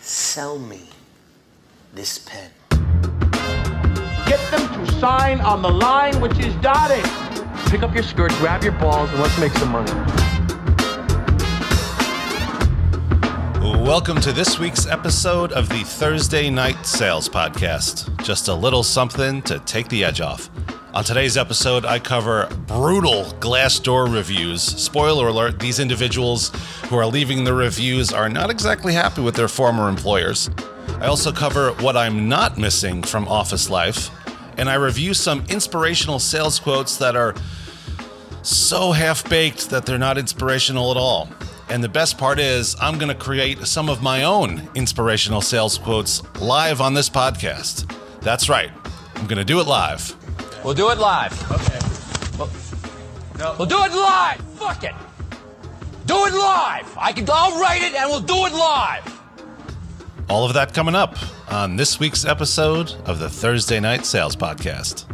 sell me this pen. Get them to sign on the line which is dotted. Pick up your skirt, grab your balls, and let's make some money. Welcome to this week's episode of the Thursday Night Sales Podcast. Just a little something to take the edge off. On today's episode, I cover brutal Glassdoor reviews. Spoiler alert, these individuals who are leaving the reviews are not exactly happy with their former employers. I also cover what I'm not missing from office life, and I review some inspirational sales quotes that are so half baked that they're not inspirational at all. And the best part is, I'm going to create some of my own inspirational sales quotes live on this podcast. That's right, I'm going to do it live. We'll do it live. Okay. We'll, no. we'll do it live. Fuck it. Do it live. I can. I'll write it and we'll do it live. All of that coming up on this week's episode of the Thursday Night Sales Podcast.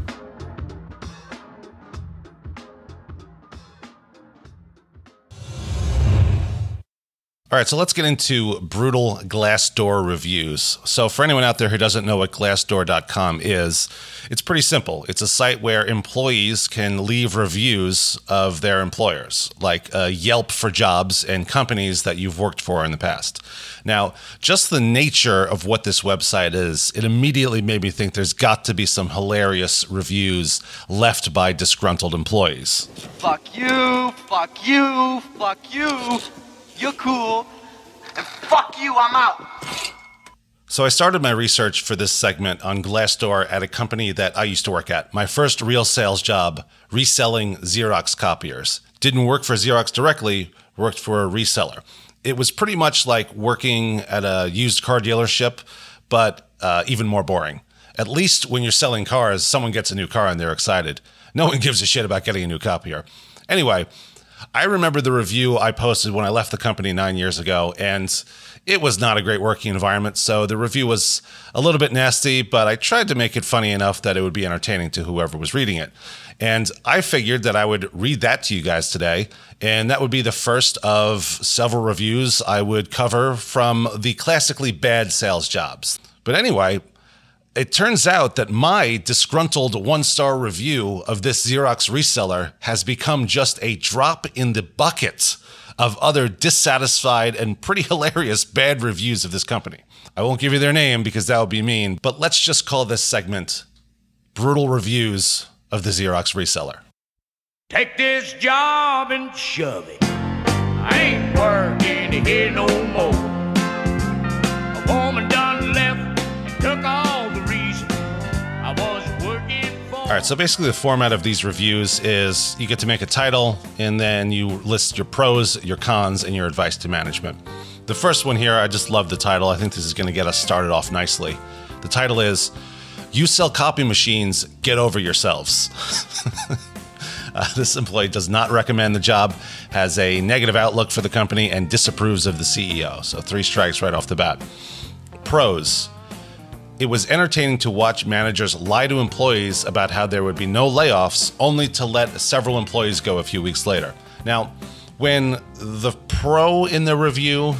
All right, so let's get into brutal Glassdoor reviews. So, for anyone out there who doesn't know what Glassdoor.com is, it's pretty simple. It's a site where employees can leave reviews of their employers, like uh, Yelp for jobs and companies that you've worked for in the past. Now, just the nature of what this website is, it immediately made me think there's got to be some hilarious reviews left by disgruntled employees. Fuck you, fuck you, fuck you. You're cool. And fuck you, I'm out. So I started my research for this segment on Glassdoor at a company that I used to work at. My first real sales job, reselling Xerox copiers. Didn't work for Xerox directly, worked for a reseller. It was pretty much like working at a used car dealership, but uh, even more boring. At least when you're selling cars, someone gets a new car and they're excited. No one gives a shit about getting a new copier. Anyway, I remember the review I posted when I left the company nine years ago, and it was not a great working environment. So the review was a little bit nasty, but I tried to make it funny enough that it would be entertaining to whoever was reading it. And I figured that I would read that to you guys today. And that would be the first of several reviews I would cover from the classically bad sales jobs. But anyway, it turns out that my disgruntled one star review of this Xerox reseller has become just a drop in the bucket of other dissatisfied and pretty hilarious bad reviews of this company. I won't give you their name because that would be mean, but let's just call this segment Brutal Reviews of the Xerox Reseller. Take this job and shove it. I ain't working here no more. Right, so basically, the format of these reviews is you get to make a title and then you list your pros, your cons, and your advice to management. The first one here, I just love the title. I think this is going to get us started off nicely. The title is You Sell Copy Machines, Get Over Yourselves. Uh, this employee does not recommend the job, has a negative outlook for the company, and disapproves of the CEO. So, three strikes right off the bat. Pros It was entertaining to watch managers lie to employees about how there would be no layoffs, only to let several employees go a few weeks later. Now, when the pro in the review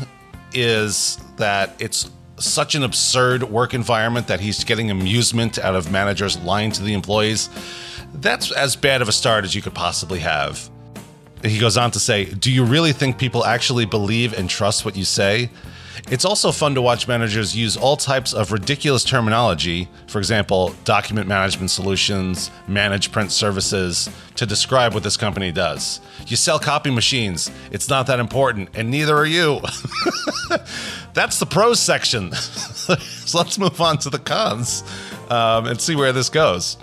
is that it's such an absurd work environment that he's getting amusement out of managers lying to the employees, that's as bad of a start as you could possibly have. He goes on to say, Do you really think people actually believe and trust what you say? It's also fun to watch managers use all types of ridiculous terminology, for example, document management solutions, managed print services, to describe what this company does. You sell copy machines, it's not that important, and neither are you. That's the pros section. so let's move on to the cons um, and see where this goes.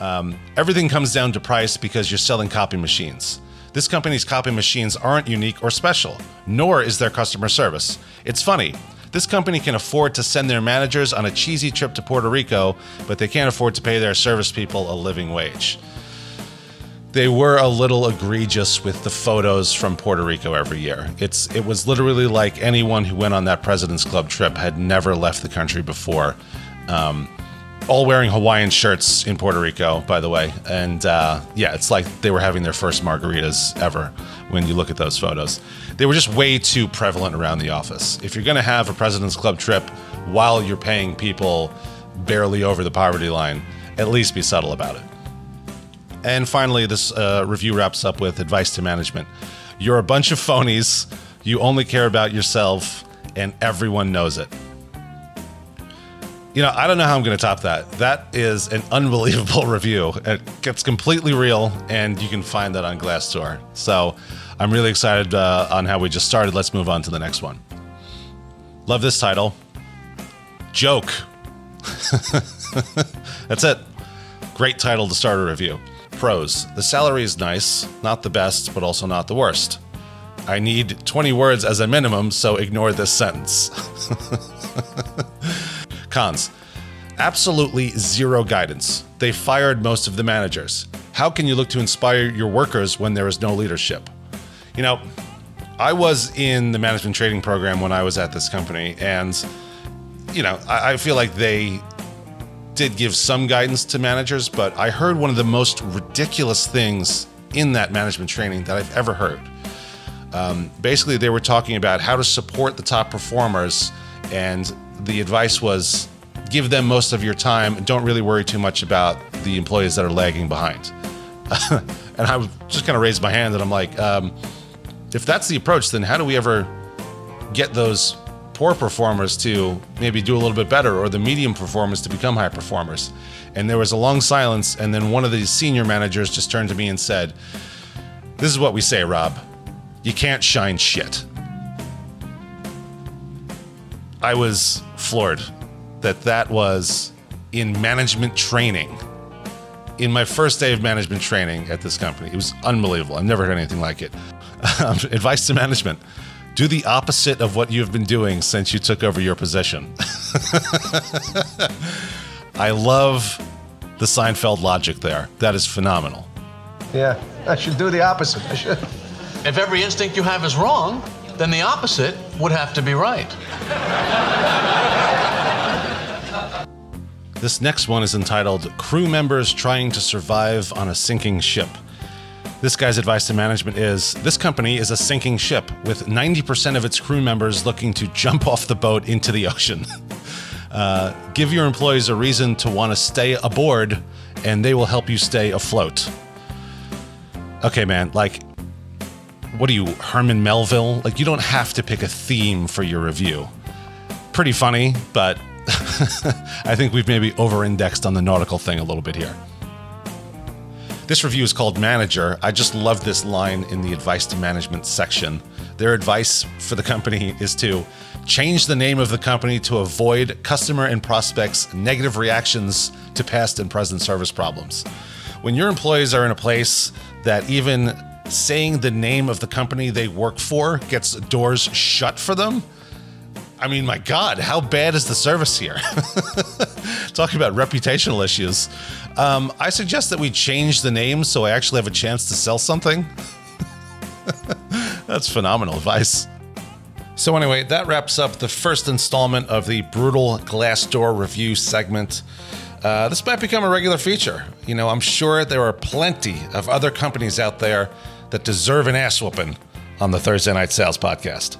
Um, everything comes down to price because you're selling copy machines. This company's copy machines aren't unique or special, nor is their customer service. It's funny. This company can afford to send their managers on a cheesy trip to Puerto Rico, but they can't afford to pay their service people a living wage. They were a little egregious with the photos from Puerto Rico every year. It's it was literally like anyone who went on that President's Club trip had never left the country before. Um, all wearing Hawaiian shirts in Puerto Rico, by the way. And uh, yeah, it's like they were having their first margaritas ever when you look at those photos. They were just way too prevalent around the office. If you're going to have a President's Club trip while you're paying people barely over the poverty line, at least be subtle about it. And finally, this uh, review wraps up with advice to management. You're a bunch of phonies. You only care about yourself, and everyone knows it. You know, I don't know how I'm going to top that. That is an unbelievable review. It gets completely real, and you can find that on Glassdoor. So I'm really excited uh, on how we just started. Let's move on to the next one. Love this title Joke. That's it. Great title to start a review. Pros The salary is nice, not the best, but also not the worst. I need 20 words as a minimum, so ignore this sentence. Cons Absolutely zero guidance. They fired most of the managers. How can you look to inspire your workers when there is no leadership? You know, I was in the management training program when I was at this company, and, you know, I, I feel like they did give some guidance to managers, but I heard one of the most ridiculous things in that management training that I've ever heard. Um, basically, they were talking about how to support the top performers, and the advice was give them most of your time and don't really worry too much about the employees that are lagging behind. and I was just kind of raised my hand and I'm like, um, if that's the approach, then how do we ever get those poor performers to maybe do a little bit better or the medium performers to become high performers? And there was a long silence. And then one of the senior managers just turned to me and said, This is what we say, Rob. You can't shine shit. I was floored that that was in management training. In my first day of management training at this company, it was unbelievable. I've never heard anything like it. Um, advice to management do the opposite of what you've been doing since you took over your position. I love the Seinfeld logic there. That is phenomenal. Yeah, I should do the opposite. I should. If every instinct you have is wrong, then the opposite would have to be right. This next one is entitled Crew Members Trying to Survive on a Sinking Ship. This guy's advice to management is this company is a sinking ship with 90% of its crew members looking to jump off the boat into the ocean. Uh, give your employees a reason to want to stay aboard, and they will help you stay afloat. Okay, man, like, what are you, Herman Melville? Like, you don't have to pick a theme for your review. Pretty funny, but I think we've maybe over indexed on the nautical thing a little bit here. This review is called Manager. I just love this line in the advice to management section. Their advice for the company is to change the name of the company to avoid customer and prospects' negative reactions to past and present service problems. When your employees are in a place that even saying the name of the company they work for gets doors shut for them, I mean, my God, how bad is the service here? Talking about reputational issues. Um, I suggest that we change the name so I actually have a chance to sell something. That's phenomenal advice. So, anyway, that wraps up the first installment of the brutal Glassdoor review segment. Uh, this might become a regular feature. You know, I'm sure there are plenty of other companies out there that deserve an ass whooping on the Thursday Night Sales Podcast.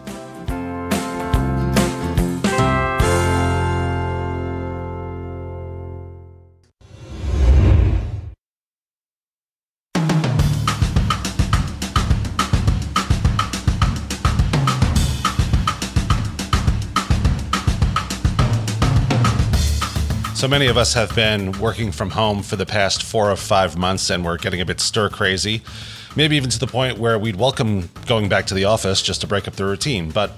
So many of us have been working from home for the past four or five months, and we're getting a bit stir crazy. Maybe even to the point where we'd welcome going back to the office just to break up the routine. But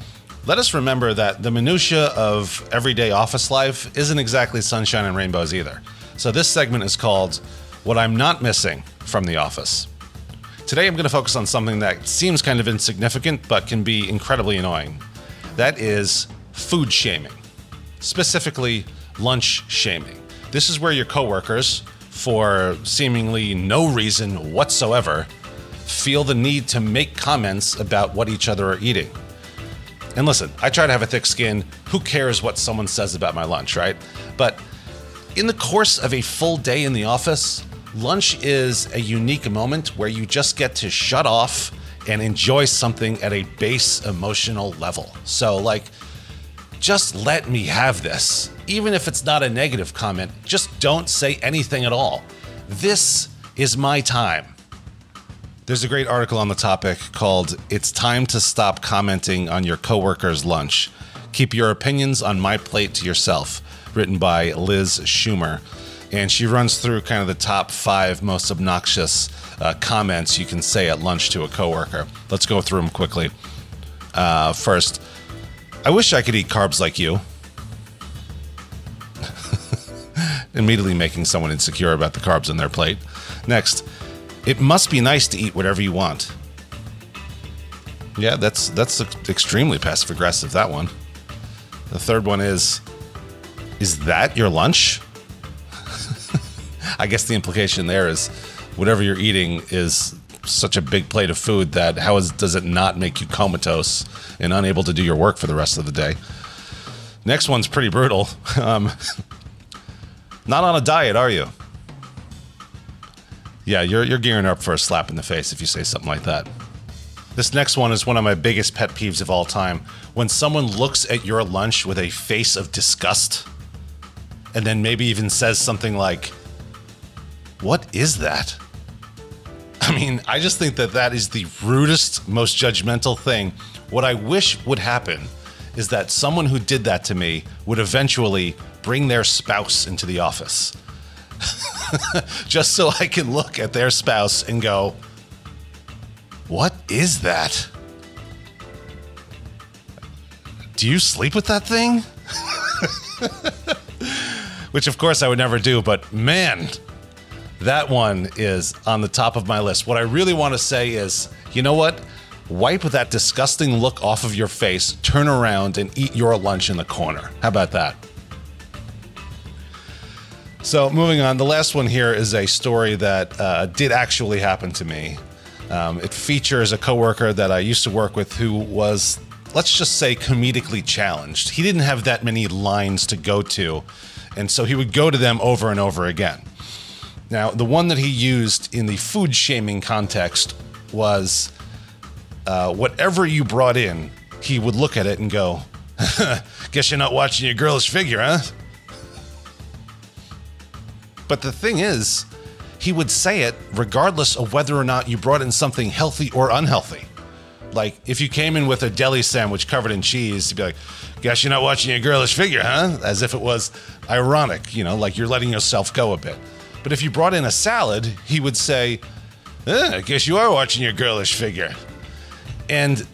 let us remember that the minutiae of everyday office life isn't exactly sunshine and rainbows either. So this segment is called What I'm Not Missing from the Office. Today I'm going to focus on something that seems kind of insignificant but can be incredibly annoying. That is food shaming. Specifically, lunch shaming. This is where your coworkers, for seemingly no reason whatsoever, feel the need to make comments about what each other are eating. And listen, I try to have a thick skin. Who cares what someone says about my lunch, right? But in the course of a full day in the office, lunch is a unique moment where you just get to shut off and enjoy something at a base emotional level. So, like, just let me have this. Even if it's not a negative comment, just don't say anything at all. This is my time. There's a great article on the topic called It's Time to Stop Commenting on Your Coworker's Lunch. Keep your opinions on my plate to yourself, written by Liz Schumer. And she runs through kind of the top five most obnoxious uh, comments you can say at lunch to a coworker. Let's go through them quickly. Uh, first, I wish I could eat carbs like you. Immediately making someone insecure about the carbs on their plate. Next, it must be nice to eat whatever you want. Yeah, that's that's extremely passive aggressive. That one. The third one is, is that your lunch? I guess the implication there is, whatever you're eating is such a big plate of food that how is, does it not make you comatose and unable to do your work for the rest of the day? Next one's pretty brutal. Um, not on a diet, are you? Yeah, you're, you're gearing up for a slap in the face if you say something like that. This next one is one of my biggest pet peeves of all time. When someone looks at your lunch with a face of disgust and then maybe even says something like, What is that? I mean, I just think that that is the rudest, most judgmental thing. What I wish would happen is that someone who did that to me would eventually bring their spouse into the office. just so I can look at their spouse and go, What is that? Do you sleep with that thing? Which, of course, I would never do, but man, that one is on the top of my list. What I really want to say is, you know what? Wipe that disgusting look off of your face, turn around, and eat your lunch in the corner. How about that? So, moving on, the last one here is a story that uh, did actually happen to me. Um, it features a coworker that I used to work with who was, let's just say, comedically challenged. He didn't have that many lines to go to, and so he would go to them over and over again. Now, the one that he used in the food shaming context was uh, whatever you brought in, he would look at it and go, Guess you're not watching your girlish figure, huh? But the thing is, he would say it regardless of whether or not you brought in something healthy or unhealthy. Like, if you came in with a deli sandwich covered in cheese, he'd be like, Guess you're not watching your girlish figure, huh? As if it was ironic, you know, like you're letting yourself go a bit. But if you brought in a salad, he would say, eh, I guess you are watching your girlish figure. And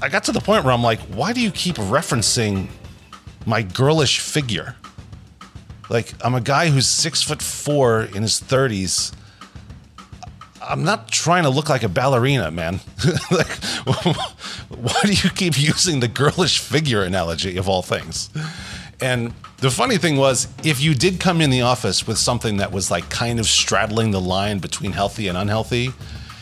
I got to the point where I'm like, why do you keep referencing my girlish figure? Like, I'm a guy who's six foot four in his 30s. I'm not trying to look like a ballerina, man. like, why do you keep using the girlish figure analogy of all things? And the funny thing was, if you did come in the office with something that was like kind of straddling the line between healthy and unhealthy,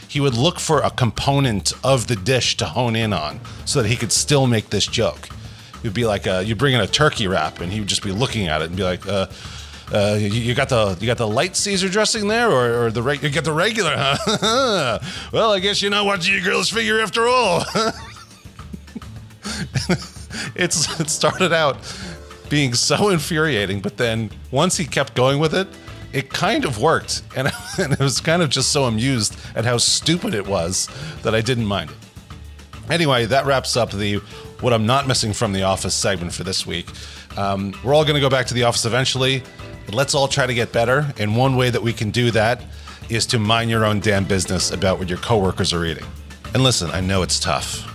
he would look for a component of the dish to hone in on so that he could still make this joke. It'd be like a, you bring in a turkey wrap, and he would just be looking at it and be like, uh, uh, you, got the you got the light Caesar dressing there, or, or the reg- you got the regular, huh? well, I guess you're not watching your girl's figure after all. it started out being so infuriating. But then once he kept going with it, it kind of worked. And, and I was kind of just so amused at how stupid it was that I didn't mind it. Anyway, that wraps up the what I'm not missing from the office segment for this week. Um, we're all going to go back to the office eventually. Let's all try to get better. And one way that we can do that is to mind your own damn business about what your coworkers are eating. And listen, I know it's tough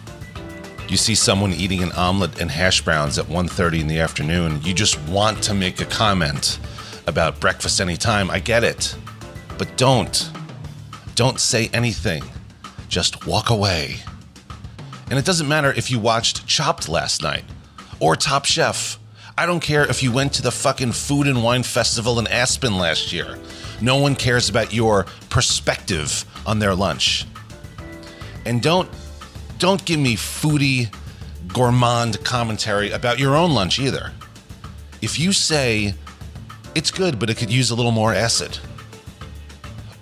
you see someone eating an omelet and hash browns at 1.30 in the afternoon you just want to make a comment about breakfast anytime. I get it. But don't don't say anything. Just walk away. And it doesn't matter if you watched chopped last night or top chef. I don't care if you went to the fucking food and wine festival in aspen last year. No one cares about your perspective on their lunch. And don't don't give me foodie, gourmand commentary about your own lunch either. If you say it's good, but it could use a little more acid.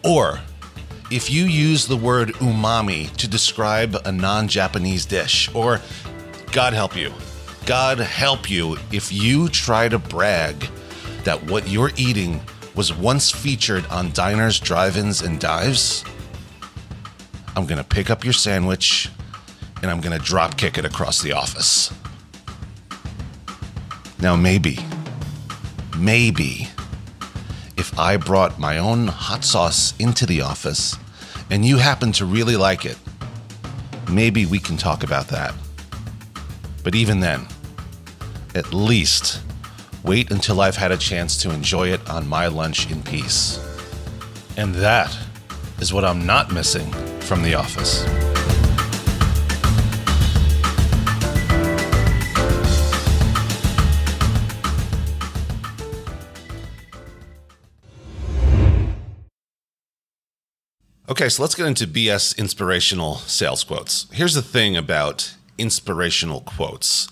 Or if you use the word umami to describe a non Japanese dish, or God help you, God help you if you try to brag that what you're eating was once featured on diners, drive ins, and dives, I'm gonna pick up your sandwich and I'm gonna drop kick it across the office. Now, maybe, maybe if I brought my own hot sauce into the office and you happen to really like it, maybe we can talk about that. But even then, at least wait until I've had a chance to enjoy it on my lunch in peace. And that is what I'm not missing from the office. Okay, so let's get into BS inspirational sales quotes. Here's the thing about inspirational quotes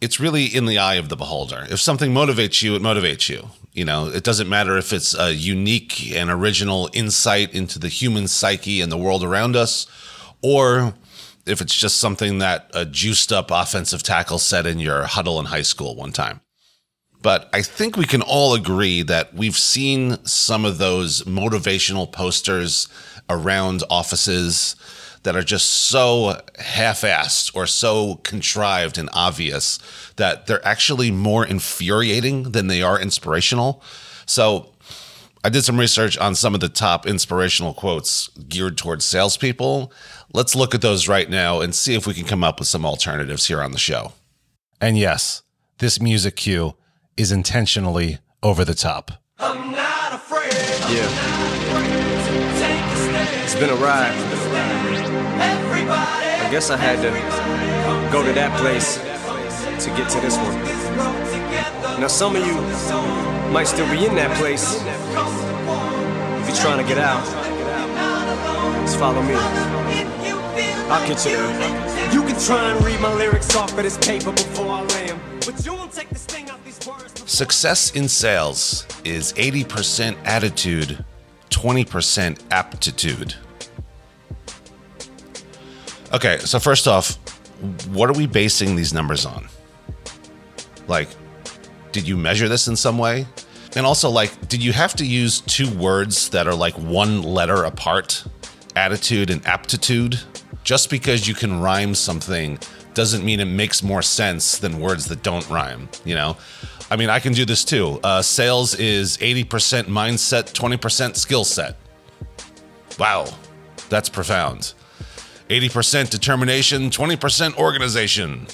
it's really in the eye of the beholder. If something motivates you, it motivates you. You know, it doesn't matter if it's a unique and original insight into the human psyche and the world around us, or if it's just something that a juiced up offensive tackle said in your huddle in high school one time. But I think we can all agree that we've seen some of those motivational posters around offices that are just so half assed or so contrived and obvious that they're actually more infuriating than they are inspirational. So I did some research on some of the top inspirational quotes geared towards salespeople. Let's look at those right now and see if we can come up with some alternatives here on the show. And yes, this music cue is intentionally over the top. I'm not afraid. I'm yeah. It's been a ride. I guess I had to go to that place to get to this one. Now, some of you might still be in that place. If you're trying to get out, just follow me. I'll get you there. You can try and read my lyrics off of this paper before I lay 'em, but you won't take the sting out these words. Success in sales is 80% attitude, 20% aptitude. Okay, so first off, what are we basing these numbers on? Like, did you measure this in some way? And also, like, did you have to use two words that are like one letter apart? Attitude and aptitude? Just because you can rhyme something doesn't mean it makes more sense than words that don't rhyme, you know? I mean, I can do this too. Uh, sales is 80% mindset, 20% skill set. Wow, that's profound. 80% determination, 20% organization.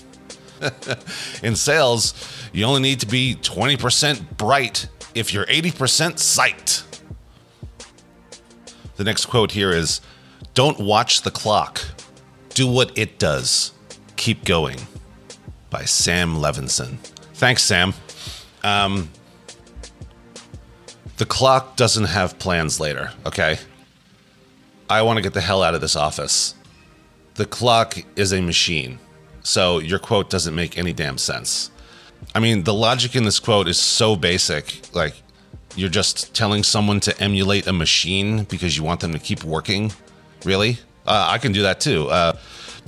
In sales, you only need to be 20% bright if you're 80% psyched. The next quote here is Don't watch the clock, do what it does. Keep going by Sam Levenson. Thanks, Sam. Um, the clock doesn't have plans later, okay? I want to get the hell out of this office. The clock is a machine, so your quote doesn't make any damn sense. I mean, the logic in this quote is so basic. Like, you're just telling someone to emulate a machine because you want them to keep working? Really? Uh, I can do that too. Uh,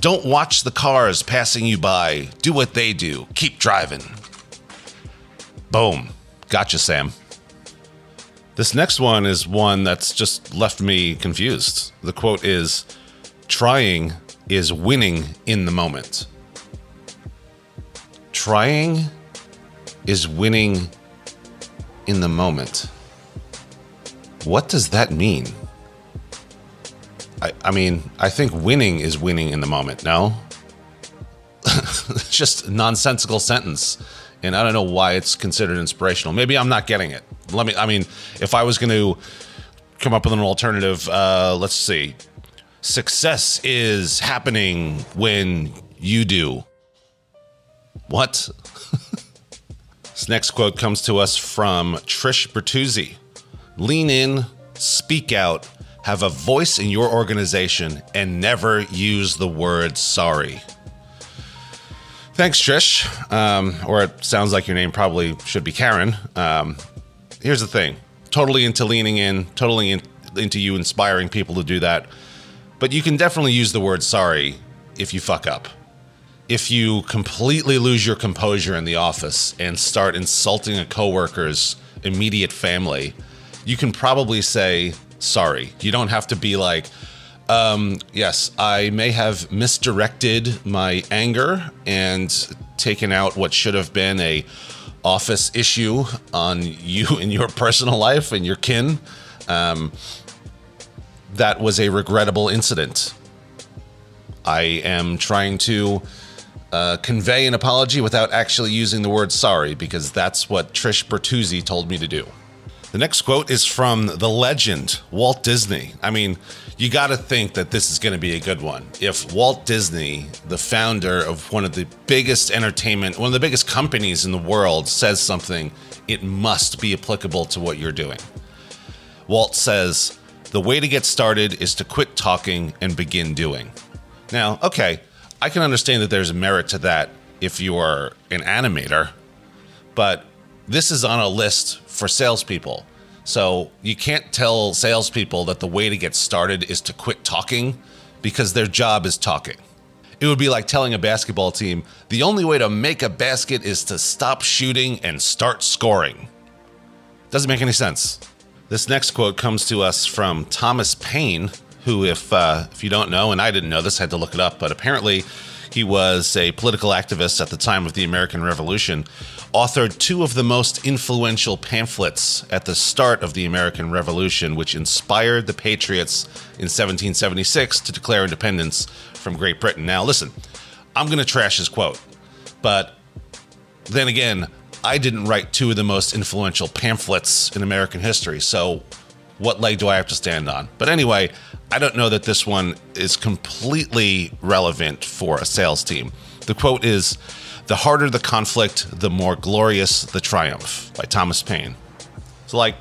don't watch the cars passing you by. Do what they do. Keep driving. Boom. Gotcha, Sam. This next one is one that's just left me confused. The quote is Trying is winning in the moment. Trying is winning in the moment. What does that mean? I, I mean, I think winning is winning in the moment, no? it's just nonsensical sentence. And I don't know why it's considered inspirational. Maybe I'm not getting it. Let me, I mean, if I was going to come up with an alternative, uh, let's see. Success is happening when you do. What? this next quote comes to us from Trish Bertuzzi. Lean in, speak out, have a voice in your organization, and never use the word sorry. Thanks, Trish. Um, or it sounds like your name probably should be Karen. Um, here's the thing totally into leaning in, totally in, into you inspiring people to do that. But you can definitely use the word sorry if you fuck up. If you completely lose your composure in the office and start insulting a coworker's immediate family, you can probably say sorry. You don't have to be like, um, yes, I may have misdirected my anger and taken out what should have been a office issue on you in your personal life and your kin. Um, that was a regrettable incident. I am trying to uh, convey an apology without actually using the word sorry because that's what Trish Bertuzzi told me to do. The next quote is from the legend, Walt Disney. I mean, you got to think that this is going to be a good one. If Walt Disney, the founder of one of the biggest entertainment, one of the biggest companies in the world, says something, it must be applicable to what you're doing. Walt says, The way to get started is to quit talking and begin doing. Now, okay, I can understand that there's merit to that if you are an animator, but this is on a list for salespeople. So you can't tell salespeople that the way to get started is to quit talking because their job is talking. It would be like telling a basketball team the only way to make a basket is to stop shooting and start scoring. Doesn't make any sense. This next quote comes to us from Thomas Paine, who, if uh, if you don't know, and I didn't know this, I had to look it up, but apparently he was a political activist at the time of the American Revolution, authored two of the most influential pamphlets at the start of the American Revolution, which inspired the Patriots in 1776 to declare independence from Great Britain. Now, listen, I'm going to trash his quote, but then again, I didn't write two of the most influential pamphlets in American history, so what leg do I have to stand on? But anyway, I don't know that this one is completely relevant for a sales team. The quote is The harder the conflict, the more glorious the triumph by Thomas Paine. So, like,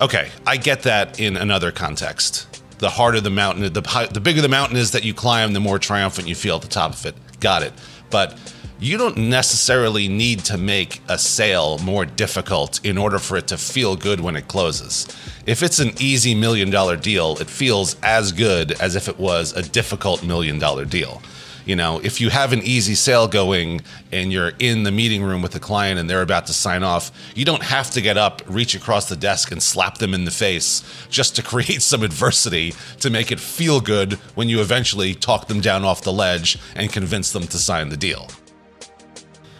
okay, I get that in another context. The harder the mountain, the, the bigger the mountain is that you climb, the more triumphant you feel at the top of it. Got it. But you don't necessarily need to make a sale more difficult in order for it to feel good when it closes. If it's an easy million dollar deal, it feels as good as if it was a difficult million dollar deal. You know, if you have an easy sale going and you're in the meeting room with the client and they're about to sign off, you don't have to get up, reach across the desk, and slap them in the face just to create some adversity to make it feel good when you eventually talk them down off the ledge and convince them to sign the deal.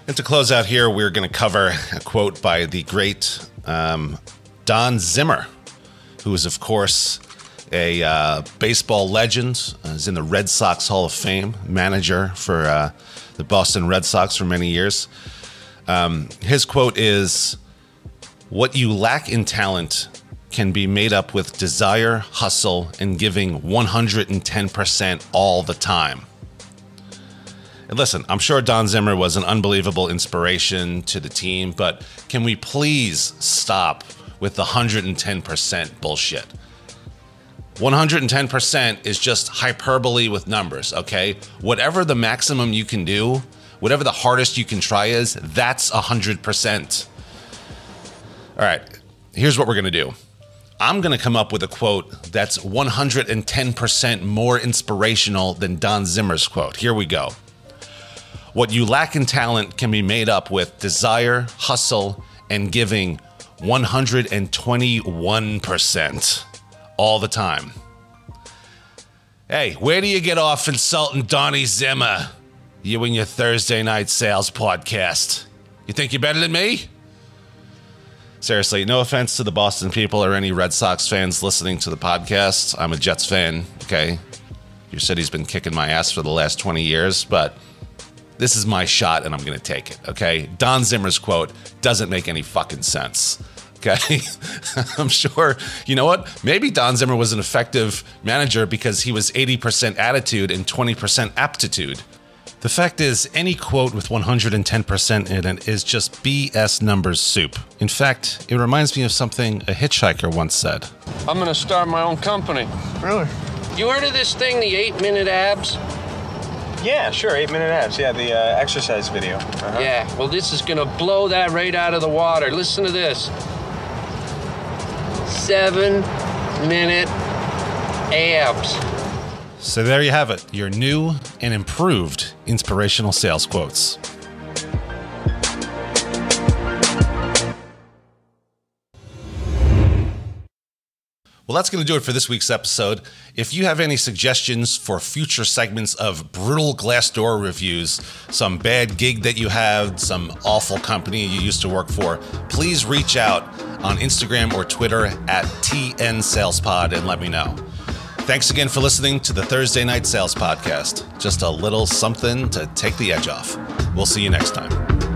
And to close out here, we're going to cover a quote by the great um, Don Zimmer, who is, of course, a uh, baseball legend, uh, is in the Red Sox Hall of Fame, manager for uh, the Boston Red Sox for many years. Um, his quote is What you lack in talent can be made up with desire, hustle, and giving 110% all the time. And listen, I'm sure Don Zimmer was an unbelievable inspiration to the team, but can we please stop with the 110% bullshit? 110% is just hyperbole with numbers, okay? Whatever the maximum you can do, whatever the hardest you can try is, that's 100%. All right, here's what we're gonna do. I'm gonna come up with a quote that's 110% more inspirational than Don Zimmer's quote. Here we go. What you lack in talent can be made up with desire, hustle, and giving 121% all the time. Hey, where do you get off insulting Donnie Zimmer? You and your Thursday night sales podcast. You think you're better than me? Seriously, no offense to the Boston people or any Red Sox fans listening to the podcast. I'm a Jets fan, okay? Your city's been kicking my ass for the last 20 years, but this is my shot and I'm going to take it, okay? Don Zimmer's quote doesn't make any fucking sense. Okay. I'm sure, you know what? Maybe Don Zimmer was an effective manager because he was 80% attitude and 20% aptitude. The fact is, any quote with 110% in it is just BS numbers soup. In fact, it reminds me of something a hitchhiker once said. I'm gonna start my own company. Really? You heard of this thing, the eight minute abs? Yeah, sure. Eight minute abs. Yeah, the uh, exercise video. Uh-huh. Yeah, well, this is gonna blow that right out of the water. Listen to this. seven minute abs. So there you have it, your new and improved inspirational sales quotes. Well, that's going to do it for this week's episode. If you have any suggestions for future segments of brutal Glassdoor reviews, some bad gig that you had, some awful company you used to work for, please reach out on Instagram or Twitter at TN SalesPod and let me know. Thanks again for listening to the Thursday Night Sales Podcast. Just a little something to take the edge off. We'll see you next time.